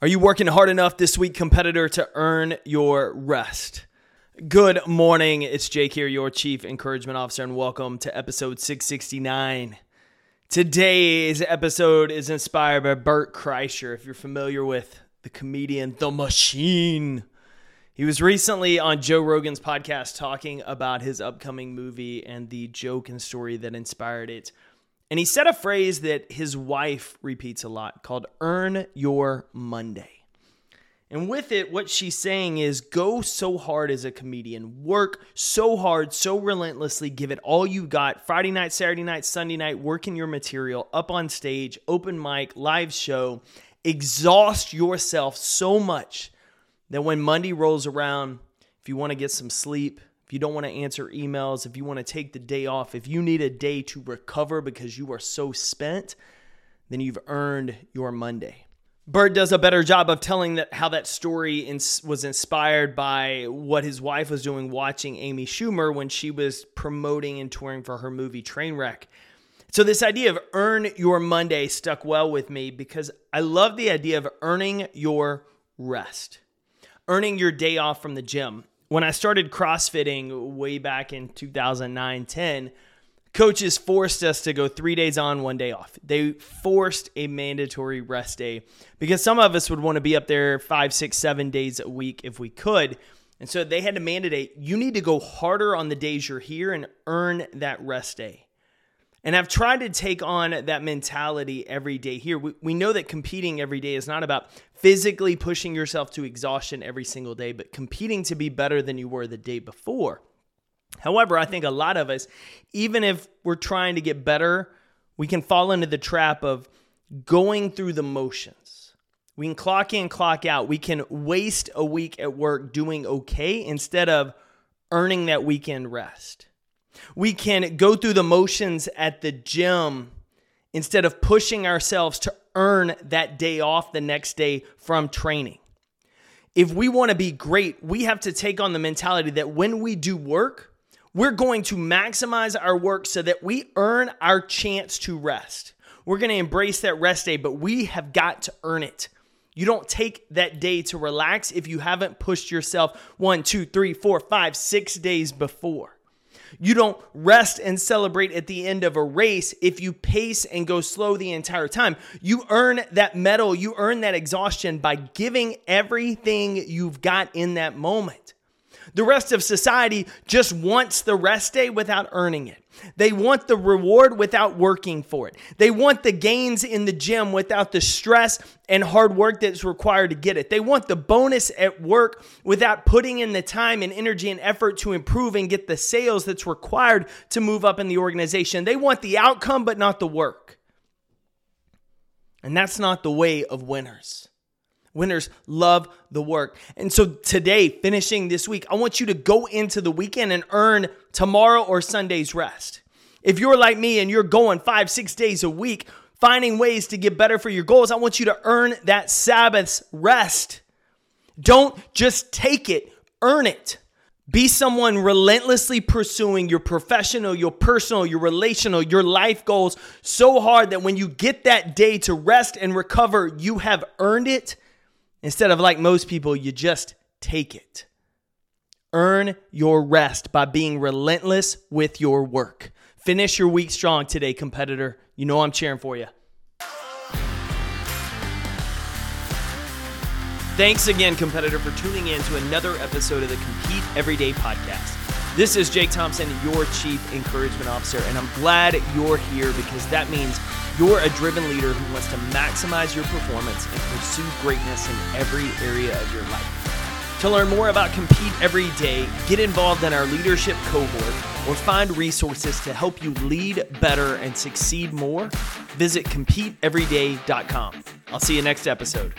Are you working hard enough this week, competitor, to earn your rest? Good morning. It's Jake here, your Chief Encouragement Officer, and welcome to episode 669. Today's episode is inspired by Bert Kreischer. If you're familiar with the comedian The Machine, he was recently on Joe Rogan's podcast talking about his upcoming movie and the joke and story that inspired it. And he said a phrase that his wife repeats a lot called earn your Monday. And with it, what she's saying is go so hard as a comedian, work so hard, so relentlessly, give it all you got. Friday night, Saturday night, Sunday night, working your material, up on stage, open mic, live show, exhaust yourself so much that when Monday rolls around, if you want to get some sleep, if you don't want to answer emails, if you want to take the day off, if you need a day to recover because you are so spent, then you've earned your Monday. Bert does a better job of telling that how that story ins- was inspired by what his wife was doing watching Amy Schumer when she was promoting and touring for her movie Trainwreck. So this idea of earn your Monday stuck well with me because I love the idea of earning your rest. Earning your day off from the gym when I started CrossFitting way back in 2009 10, coaches forced us to go three days on, one day off. They forced a mandatory rest day because some of us would want to be up there five, six, seven days a week if we could. And so they had to mandate you need to go harder on the days you're here and earn that rest day. And I've tried to take on that mentality every day here. We, we know that competing every day is not about physically pushing yourself to exhaustion every single day, but competing to be better than you were the day before. However, I think a lot of us, even if we're trying to get better, we can fall into the trap of going through the motions. We can clock in, clock out. We can waste a week at work doing okay instead of earning that weekend rest. We can go through the motions at the gym instead of pushing ourselves to earn that day off the next day from training. If we want to be great, we have to take on the mentality that when we do work, we're going to maximize our work so that we earn our chance to rest. We're going to embrace that rest day, but we have got to earn it. You don't take that day to relax if you haven't pushed yourself one, two, three, four, five, six days before. You don't rest and celebrate at the end of a race if you pace and go slow the entire time. You earn that medal, you earn that exhaustion by giving everything you've got in that moment. The rest of society just wants the rest day without earning it. They want the reward without working for it. They want the gains in the gym without the stress and hard work that's required to get it. They want the bonus at work without putting in the time and energy and effort to improve and get the sales that's required to move up in the organization. They want the outcome, but not the work. And that's not the way of winners. Winners love the work. And so today, finishing this week, I want you to go into the weekend and earn tomorrow or Sunday's rest. If you're like me and you're going five, six days a week, finding ways to get better for your goals, I want you to earn that Sabbath's rest. Don't just take it, earn it. Be someone relentlessly pursuing your professional, your personal, your relational, your life goals so hard that when you get that day to rest and recover, you have earned it Instead of like most people, you just take it. Earn your rest by being relentless with your work. Finish your week strong today, competitor. You know I'm cheering for you. Thanks again, competitor, for tuning in to another episode of the Compete Everyday podcast. This is Jake Thompson, your Chief Encouragement Officer, and I'm glad you're here because that means you're a driven leader who wants to maximize your performance and pursue greatness in every area of your life. To learn more about Compete Every Day, get involved in our leadership cohort, or find resources to help you lead better and succeed more, visit CompeteEveryday.com. I'll see you next episode.